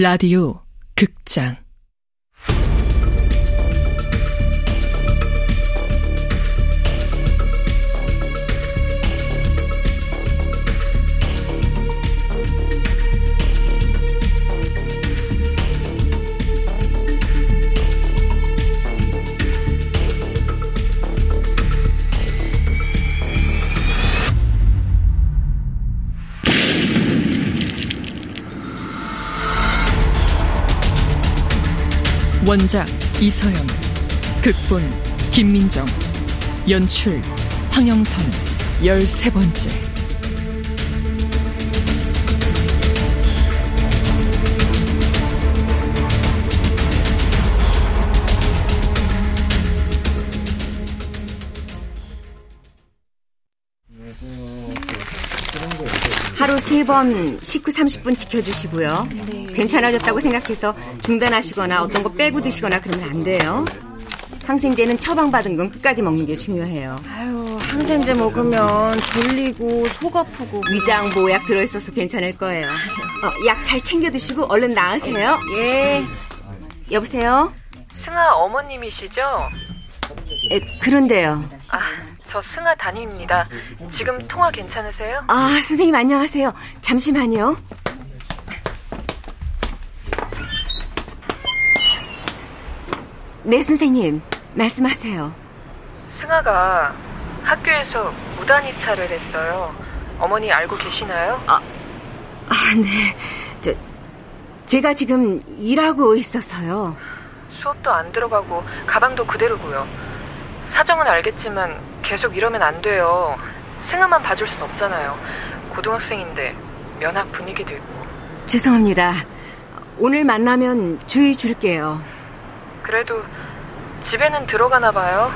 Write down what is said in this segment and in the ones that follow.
라디오 극장 원작 이서영 극본 김민정 연출 황영선 열세 번째 세 번 식후 30분 지켜주시고요. 네. 괜찮아졌다고 생각해서 중단하시거나 어떤 거 빼고 드시거나 그러면 안 돼요. 항생제는 처방받은 건 끝까지 먹는 게 중요해요. 아유, 항생제 먹으면 졸리고 속 아프고 위장 보약 들어있어서 괜찮을 거예요. 어, 약 잘 챙겨 드시고 얼른 나으세요. 예. 여보세요? 승아 어머님이시죠? 에, 그런데요. 아, 저 승아 담임입니다. 지금 통화 괜찮으세요? 아, 선생님 안녕하세요. 잠시만요. 네, 선생님. 말씀하세요. 승아가 학교에서 무단 이탈을 했어요. 어머니 알고 계시나요? 아, 아 네. 저, 제가 지금 일하고 있어서요. 수업도 안 들어가고 가방도 그대로고요. 사정은 알겠지만 계속 이러면 안 돼요. 승아만 봐줄 순 없잖아요. 고등학생인데 면학 분위기도 있고. 죄송합니다. 오늘 만나면 주의 줄게요. 그래도 집에는 들어가나 봐요.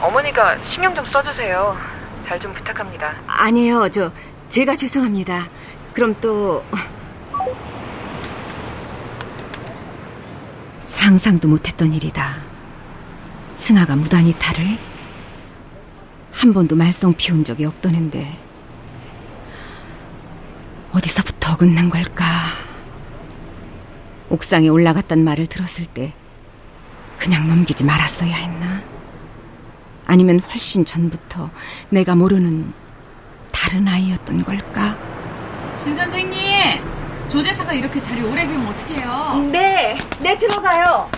어머니가 신경 좀 써주세요. 잘 좀 부탁합니다. 아니에요. 저 제가 죄송합니다. 그럼 또 상상도 못했던 일이다. 승아가 무단 이탈을 한 번도 말썽 피운 적이 없던 앤데 어디서부터 어긋난 걸까? 옥상에 올라갔단 말을 들었을 때 그냥 넘기지 말았어야 했나? 아니면 훨씬 전부터 내가 모르는 다른 아이였던 걸까? 신 선생님, 조제사가 이렇게 자리 오래 비우면 어떡해요? 네, 네 들어가요.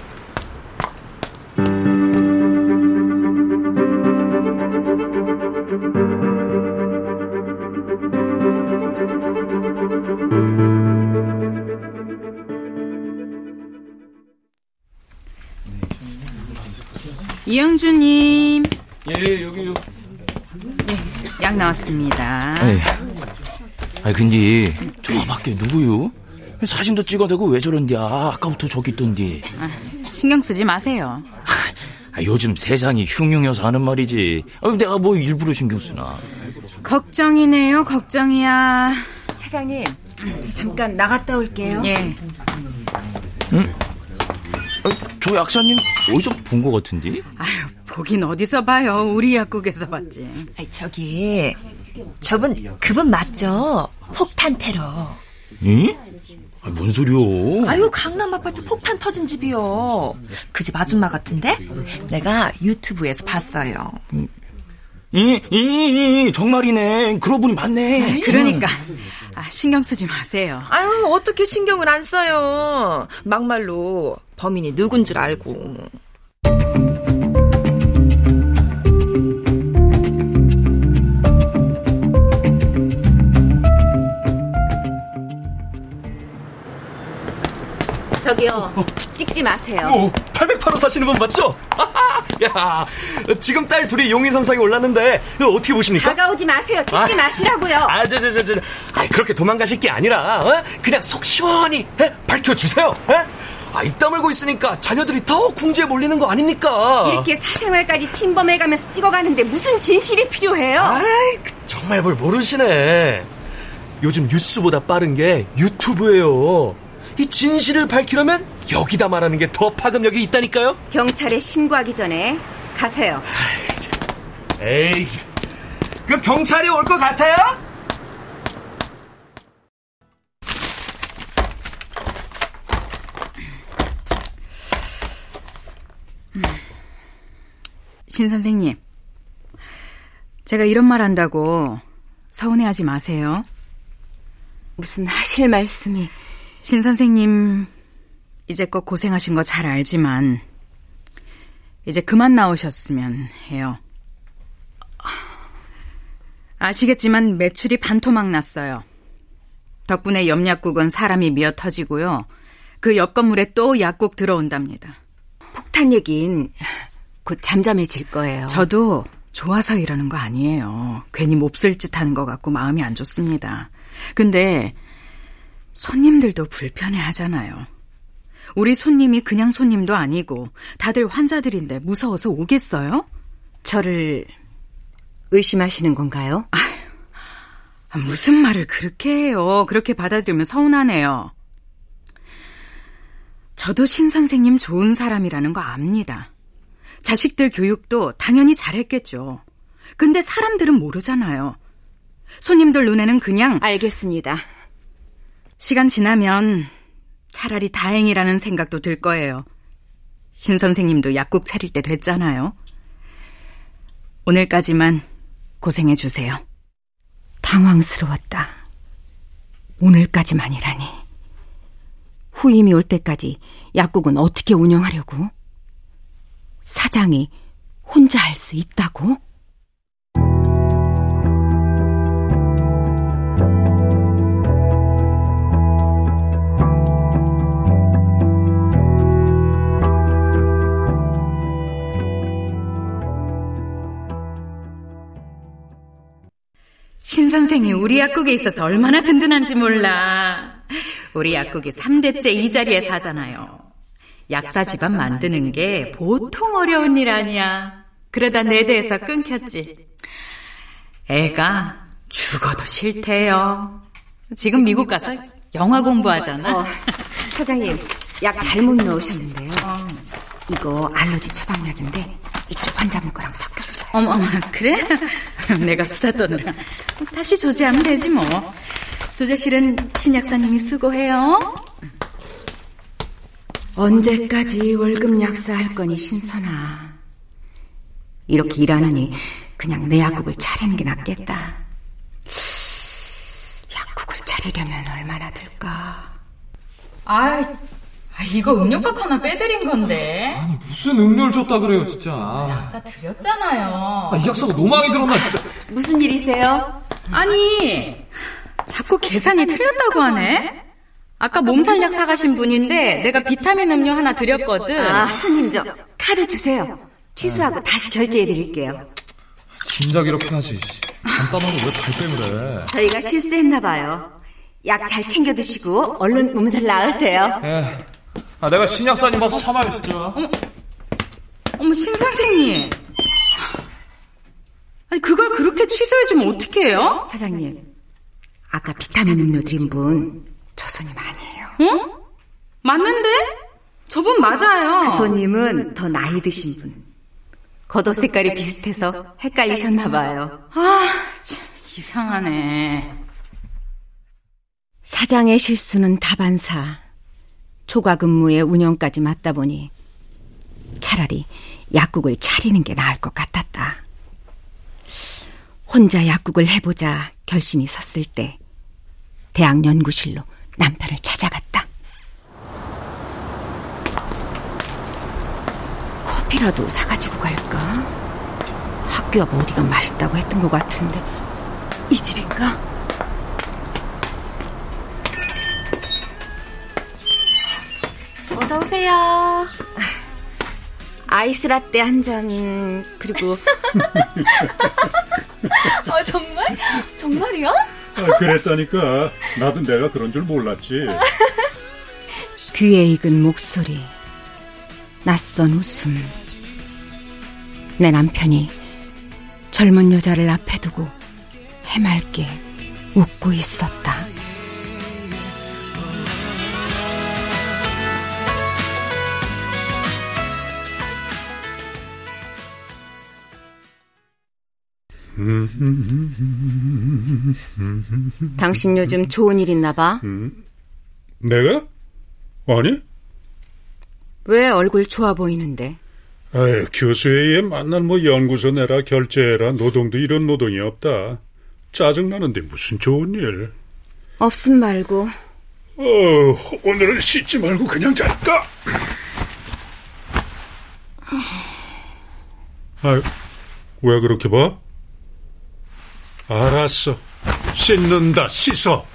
이영주님. 예, 여기요. 예, 약 나왔습니다. 아니, 아니 근데 저 밖에 누구요? 사진도 찍어대고 왜 저런디야? 아까부터 저기 있던디. 아, 신경 쓰지 마세요. 아, 요즘 세상이 흉흉해서 하는 말이지. 아, 내가 뭐 일부러 신경 쓰나. 걱정이네요, 걱정이야. 사장님, 저 잠깐 나갔다 올게요. 예. 응? 아, 저 약사님 어디서 본 것 같은데? 아유, 보긴 어디서 봐요. 우리 약국에서 봤지. 아이, 저기, 저분, 그분 맞죠? 폭탄 테러. 응? 아, 뭔 소리요? 아유, 강남 아파트 폭탄 터진 집이요. 그 집 아줌마 같은데? 내가 유튜브에서 봤어요. 이, 이, 이, 정말이네. 그러고 보니 맞네. 그러니까. 아, 신경 쓰지 마세요. 아유, 어떻게 신경을 안 써요. 막말로 범인이 누군 줄 알고. 저기요, 찍지 마세요. 오, 808호 사시는 분 맞죠? 야, 지금 딸 둘이 용의선상에 올랐는데 어떻게 보십니까? 다가오지 마세요. 찍지 아, 마시라고요. 아, 저, 저, 저, 저, 아, 그렇게 도망가실 게 아니라 어? 그냥 속 시원히 에? 밝혀주세요. 에? 아, 입 다물고 있으니까 자녀들이 더 궁지에 몰리는 거 아닙니까? 이렇게 사생활까지 침범해가면서 찍어가는데 무슨 진실이 필요해요? 아이, 그 정말 뭘 모르시네. 요즘 뉴스보다 빠른 게 유튜브예요. 이 진실을 밝히려면 여기다 말하는 게 더 파급력이 있다니까요. 경찰에 신고하기 전에 가세요. 에이, 그 경찰이 올 것 같아요? 신 선생님, 제가 이런 말 한다고 서운해하지 마세요. 무슨 하실 말씀이 신 선생님, 이제껏 고생하신 거 잘 알지만, 이제 그만 나오셨으면 해요. 아시겠지만 매출이 반토막 났어요. 덕분에 염약국은 사람이 미어 터지고요. 그 옆 건물에 또 약국 들어온답니다. 폭탄 얘긴 곧 잠잠해질 거예요. 저도 좋아서 이러는 거 아니에요. 괜히 몹쓸 짓 하는 것 같고 마음이 안 좋습니다. 근데 손님들도 불편해 하잖아요. 우리 손님이 그냥 손님도 아니고 다들 환자들인데 무서워서 오겠어요? 저를 의심하시는 건가요? 아, 무슨 말을 그렇게 해요. 그렇게 받아들이면 서운하네요. 저도 신 선생님 좋은 사람이라는 거 압니다. 자식들 교육도 당연히 잘했겠죠. 근데 사람들은 모르잖아요. 손님들 눈에는 그냥 알겠습니다. 시간 지나면 차라리 다행이라는 생각도 들 거예요. 신 선생님도 약국 차릴 때 됐잖아요. 오늘까지만 고생해 주세요. 당황스러웠다. 오늘까지만이라니. 후임이 올 때까지 약국은 어떻게 운영하려고? 사장이 혼자 할 수 있다고? 신 선생이 우리 약국에 있어서 얼마나 든든한지 몰라. 우리 약국이 3대째 이 자리에 사잖아요. 약사 집안 만드는 게 보통 어려운 일 아니야. 그러다 내 대에서 끊겼지. 애가 죽어도 싫대요. 지금 미국 가서 영화 공부하잖아. 어, 사장님, 약 잘못 넣으셨는데요. 이거 알러지 처방약인데 이쪽 환자분 거랑 섞였어요. 어머, 어머, 그래? 내가 수다 떠느라. 다시 조제하면 되지 뭐. 조제실은 신약사님이 쓰고 해요. 언제까지 월급 약사할 거니 신선아. 이렇게 일하느니 그냥 내 약국을 차리는 게 낫겠다. 약국을 차리려면 얼마나 들까? 아, 이거 음료값 하나 빼드린 건데. 아니 무슨 음료를 줬다 그래요 진짜 아까 드렸잖아요. 아, 이 약사가 노망이 들었나 진짜 무슨 일이세요? 아니, 자꾸 계산이 틀렸다고 하네? 아까 몸살약 사가신 분인데 내가 비타민 음료 하나 드렸거든. 아, 손님 저 카드 주세요. 취소하고 다시 결제해 드릴게요. 진작 이렇게 하지 간단하고 왜 발뺌을 해 저희가 실수했나 봐요. 약 잘 챙겨 드시고 얼른 몸살 나으세요. 예. 아, 내가 신약사님 봐서 참아요 진짜 어머, 신 선생님. 아니, 그걸 그렇게 취소해주면 어떡해요? 사장님, 아까 비타민 음료 드린 분 저 손님 아니에요. 어? 맞는데? 저분 맞아요. 그 손님은 더 나이 드신 분. 겉옷 색깔이 비슷해서 헷갈리셨나 봐요. 아, 참, 이상하네. 사장의 실수는 다반사. 초과 근무에 운영까지 맞다 보니 차라리 약국을 차리는 게 나을 것 같았다. 혼자 약국을 해보자 결심이 섰을 때 대학 연구실로 남편을 찾아갔다. 커피라도 사가지고 갈까? 학교 앞 어디가 맛있다고 했던 것 같은데 이 집인가? 어서 오세요. 아이스 라떼 한 잔 그리고 어, 정말? 정말이요? 아, 그랬다니까. 나도 내가 그런 줄 몰랐지. 귀에 익은 목소리, 낯선 웃음. 내 남편이 젊은 여자를 앞에 두고 해맑게 웃고 있었다. 당신 요즘 좋은 일 있나 봐? 내가? 아니? 왜 얼굴 좋아 보이는데? 아유, 교수회의에 만날 뭐 연구소 내라 결제해라 노동도 이런 노동이 없다. 짜증나는데 무슨 좋은 일. 없음 말고. 어, 오늘은 씻지 말고 그냥 잘까? 아유, 왜 그렇게 봐? 알았어. 씻는다, 씻어.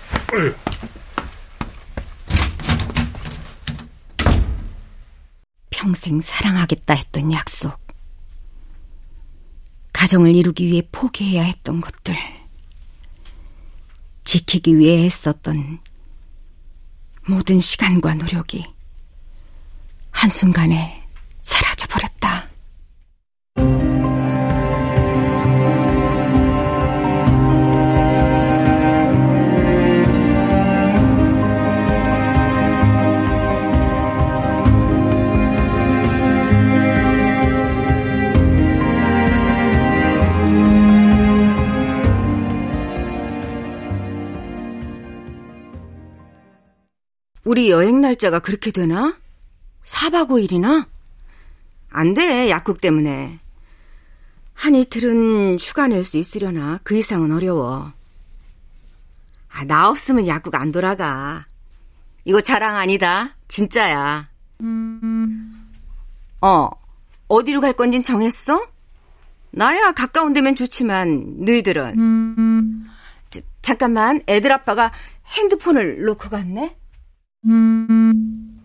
평생 사랑하겠다 했던 약속. 가정을 이루기 위해 포기해야 했던 것들. 지키기 위해 했었던 모든 시간과 노력이 한순간에 우리 여행 날짜가 그렇게 되나? 4박 5일이나? 안 돼, 약국 때문에. 한 이틀은 휴가 낼 수 있으려나 그 이상은 어려워. 아, 나 없으면 약국 안 돌아가. 이거 자랑 아니다. 진짜야. 어, 어디로 갈 건진 정했어? 나야 가까운 데면 좋지만 너희들은 자, 잠깐만 애들 아빠가 핸드폰을 놓고 갔네.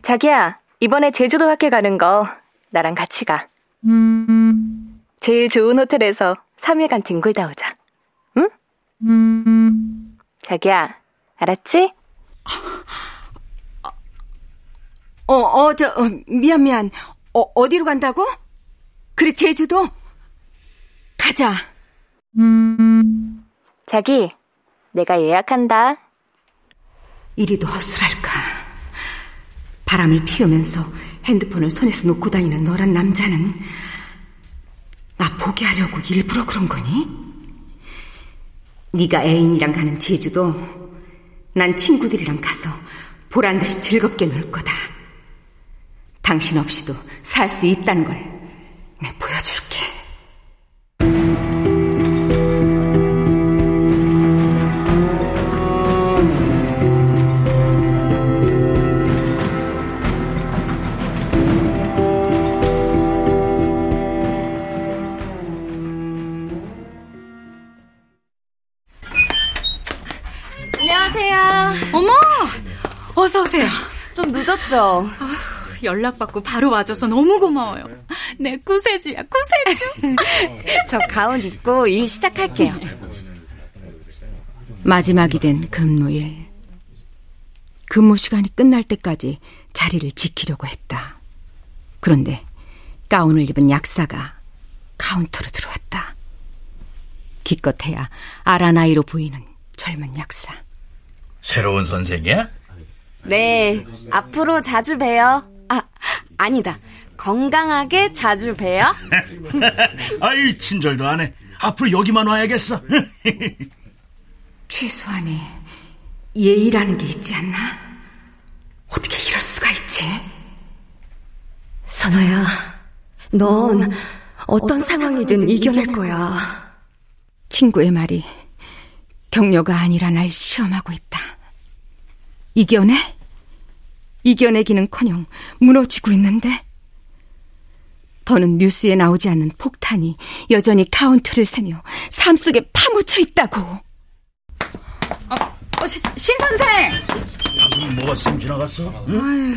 자기야, 이번에 제주도 학회 가는 거 나랑 같이 가. 제일 좋은 호텔에서 3일간 뒹굴다 오자. 응? 자기야, 알았지? 어, 어, 저, 어, 미안, 미안. 어, 어디로 간다고? 그래, 제주도? 가자. 자기, 내가 예약한다. 이리도 허술할까. 바람을 피우면서 핸드폰을 손에서 놓고 다니는 너란 남자는 나 보게 하려고 일부러 그런 거니? 네가 애인이랑 가는 제주도 난 친구들이랑 가서 보란 듯이 즐겁게 놀 거다. 당신 없이도 살 수 있다는 걸 내 보여 안녕하세요. 어머! 어서 오세요. 좀 늦었죠? 연락받고 바로 와줘서 너무 고마워요. 내 구세주야, 구세주. 저 가운 입고 일 시작할게요. 마지막이 된 근무일. 근무 시간이 끝날 때까지 자리를 지키려고 했다. 그런데 가운을 입은 약사가 카운터로 들어왔다. 기껏해야 아라 나이로 보이는 젊은 약사. 새로운 선생이야? 네, 앞으로 자주 봬요. 아, 아니다. 건강하게 자주 봬요. 아이, 친절도 안 해. 앞으로 여기만 와야겠어. 최소한의 예의라는 게 있지 않나? 어떻게 이럴 수가 있지? 선아야, 넌 어떤 상황이든 이겨낼 거야. 친구의 말이 격려가 아니라 날 시험하고 있다. 이겨내? 이겨내기는커녕 무너지고 있는데 더는 뉴스에 나오지 않는 폭탄이 여전히 카운트를 세며 삶 속에 파묻혀 있다고. 어, 시, 신 선생! 방금 뭐가 쌩 지나갔어? 응? 아유,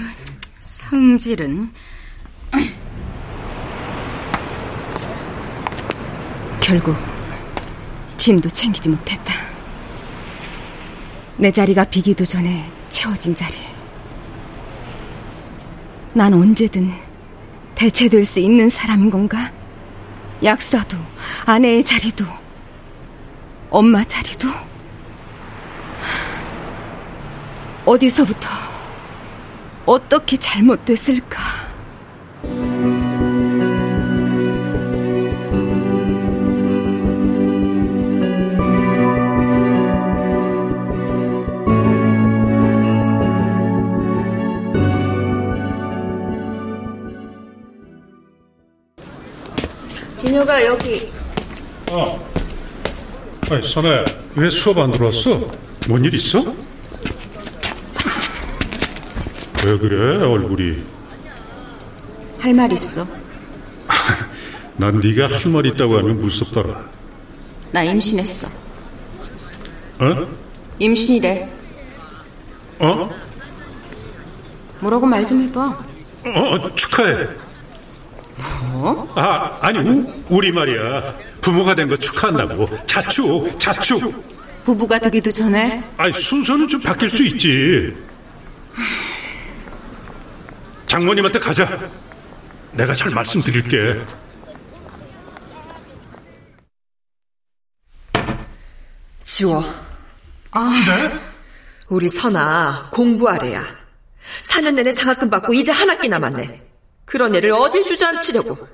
성질은. 결국 짐도 챙기지 못했다. 내 자리가 비기도 전에 채워진 자리. 난 언제든 대체될 수 있는 사람인 건가? 약사도, 아내의 자리도, 엄마 자리도? 어디서부터, 어떻게 잘못됐을까? 진효가 여기. 어. 아이, 선아야, 왜 수업 안 들어왔어? 뭔 일 있어? 왜 그래, 얼굴이? 할 말 있어. 난 네가 할 말 있다고 하면 무섭더라. 나 임신했어. 어? 임신이래. 어? 뭐라고 말 좀 해봐. 어, 축하해. 뭐? 아, 아니, 우, 우리 말이야. 부모가 된 거 축하한다고. 자축, 자축. 부부가 되기도 전에 아니, 순서는 좀 바뀔 수 있지. 장모님한테 가자. 내가 잘 말씀드릴게. 지워. 아, 네? 우리 선아 공부하래야. 4년 내내 장학금 받고 이제 한 학기 남았네. 그런 애를 어딜 주저앉히려고.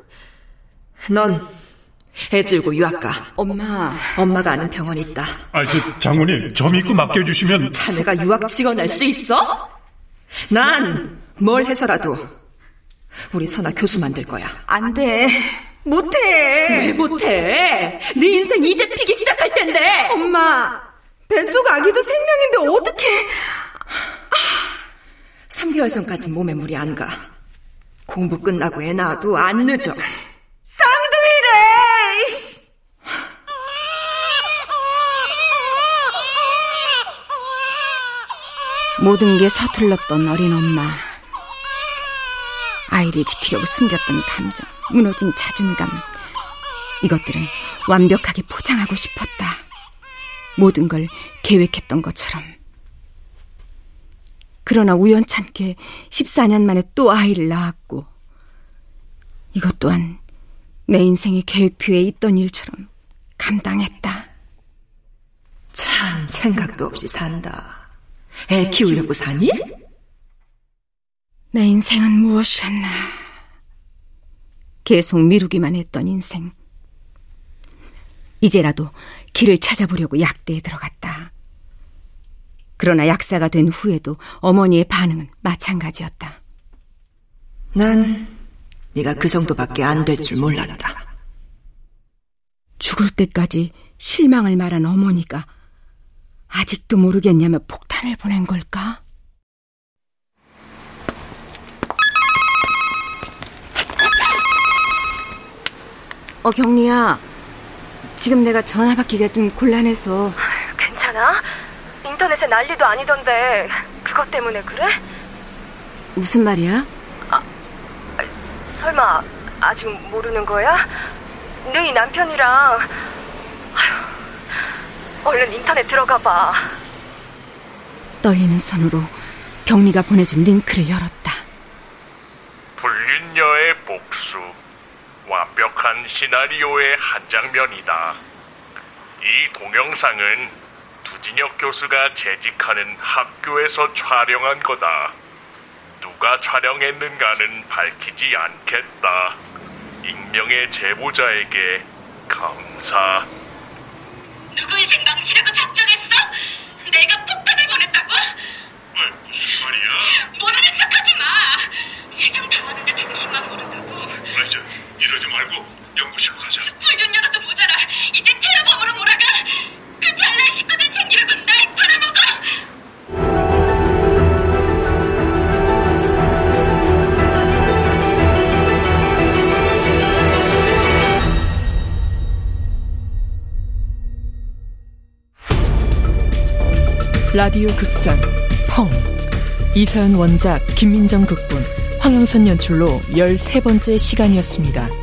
넌애 줄고 유학 가. 엄마. 엄마가 아는 병원 있다. 아, 저, 장모님, 저 믿고 맡겨주시면. 자네가 유학 지원할 수 있어? 난 뭘 해서라도 우리 선아 교수 만들 거야. 안 돼. 못해. 왜 못해? 네 인생 이제 피기 시작할 텐데. 엄마. 뱃속 아기도 생명인데 어떡해. 3개월 전까지 몸에 물이 안 가. 공부 끝나고 애 낳아도 안 늦어. 쌍둥이래. 모든 게 서툴렀던 어린 엄마. 아이를 지키려고 숨겼던 감정, 무너진 자존감. 이것들은 완벽하게 포장하고 싶었다. 모든 걸 계획했던 것처럼. 그러나 우연찮게 14년 만에 또 아이를 낳았고, 이것 또한 내 인생의 계획표에 있던 일처럼 감당했다. 참 생각도 없이 산다. 애 키우려고 사니? 내 인생은 무엇이었나. 계속 미루기만 했던 인생. 이제라도 길을 찾아보려고 약대에 들어갔다. 그러나 약사가 된 후에도 어머니의 반응은 마찬가지였다. 난 네가 그 정도밖에 안 될 줄 몰랐다. 죽을 때까지 실망을 말한 어머니가 아직도 모르겠냐며 폭탄을 보낸 걸까? 어, 경리야. 지금 내가 전화 받기가 좀 곤란해서. 괜찮아? 인터넷에 난리도 아니던데 그것 때문에 그래? 무슨 말이야? 아, 설마 아직 모르는 거야? 너희 남편이랑 아휴, 얼른 인터넷 들어가 봐. 떨리는 손으로 경리가 보내준 링크를 열었다. 불륜녀의 복수. 완벽한 시나리오의 한 장면이다. 이 동영상은 두진혁 교수가 재직하는 학교에서 촬영한 거다. 누가 촬영했는가는 밝히지 않겠다. 익명의 제보자에게 감사. 누구의 생방치라고 작정했어? 내가 폭탄을 보냈다고? 왜, 무슨 말이야? 모르는 척하지 마. 세상 다 아는데 당신만 모른다고. 저, 이러지 말고 연구실로 가자. 불륜녀라도 모자라. 이제 테러범으로 몰아가. 그 잘난 식구들 라디오 극장 펑 이서연 원작 김민정 극본 황영선 연출로 13번째 시간이었습니다.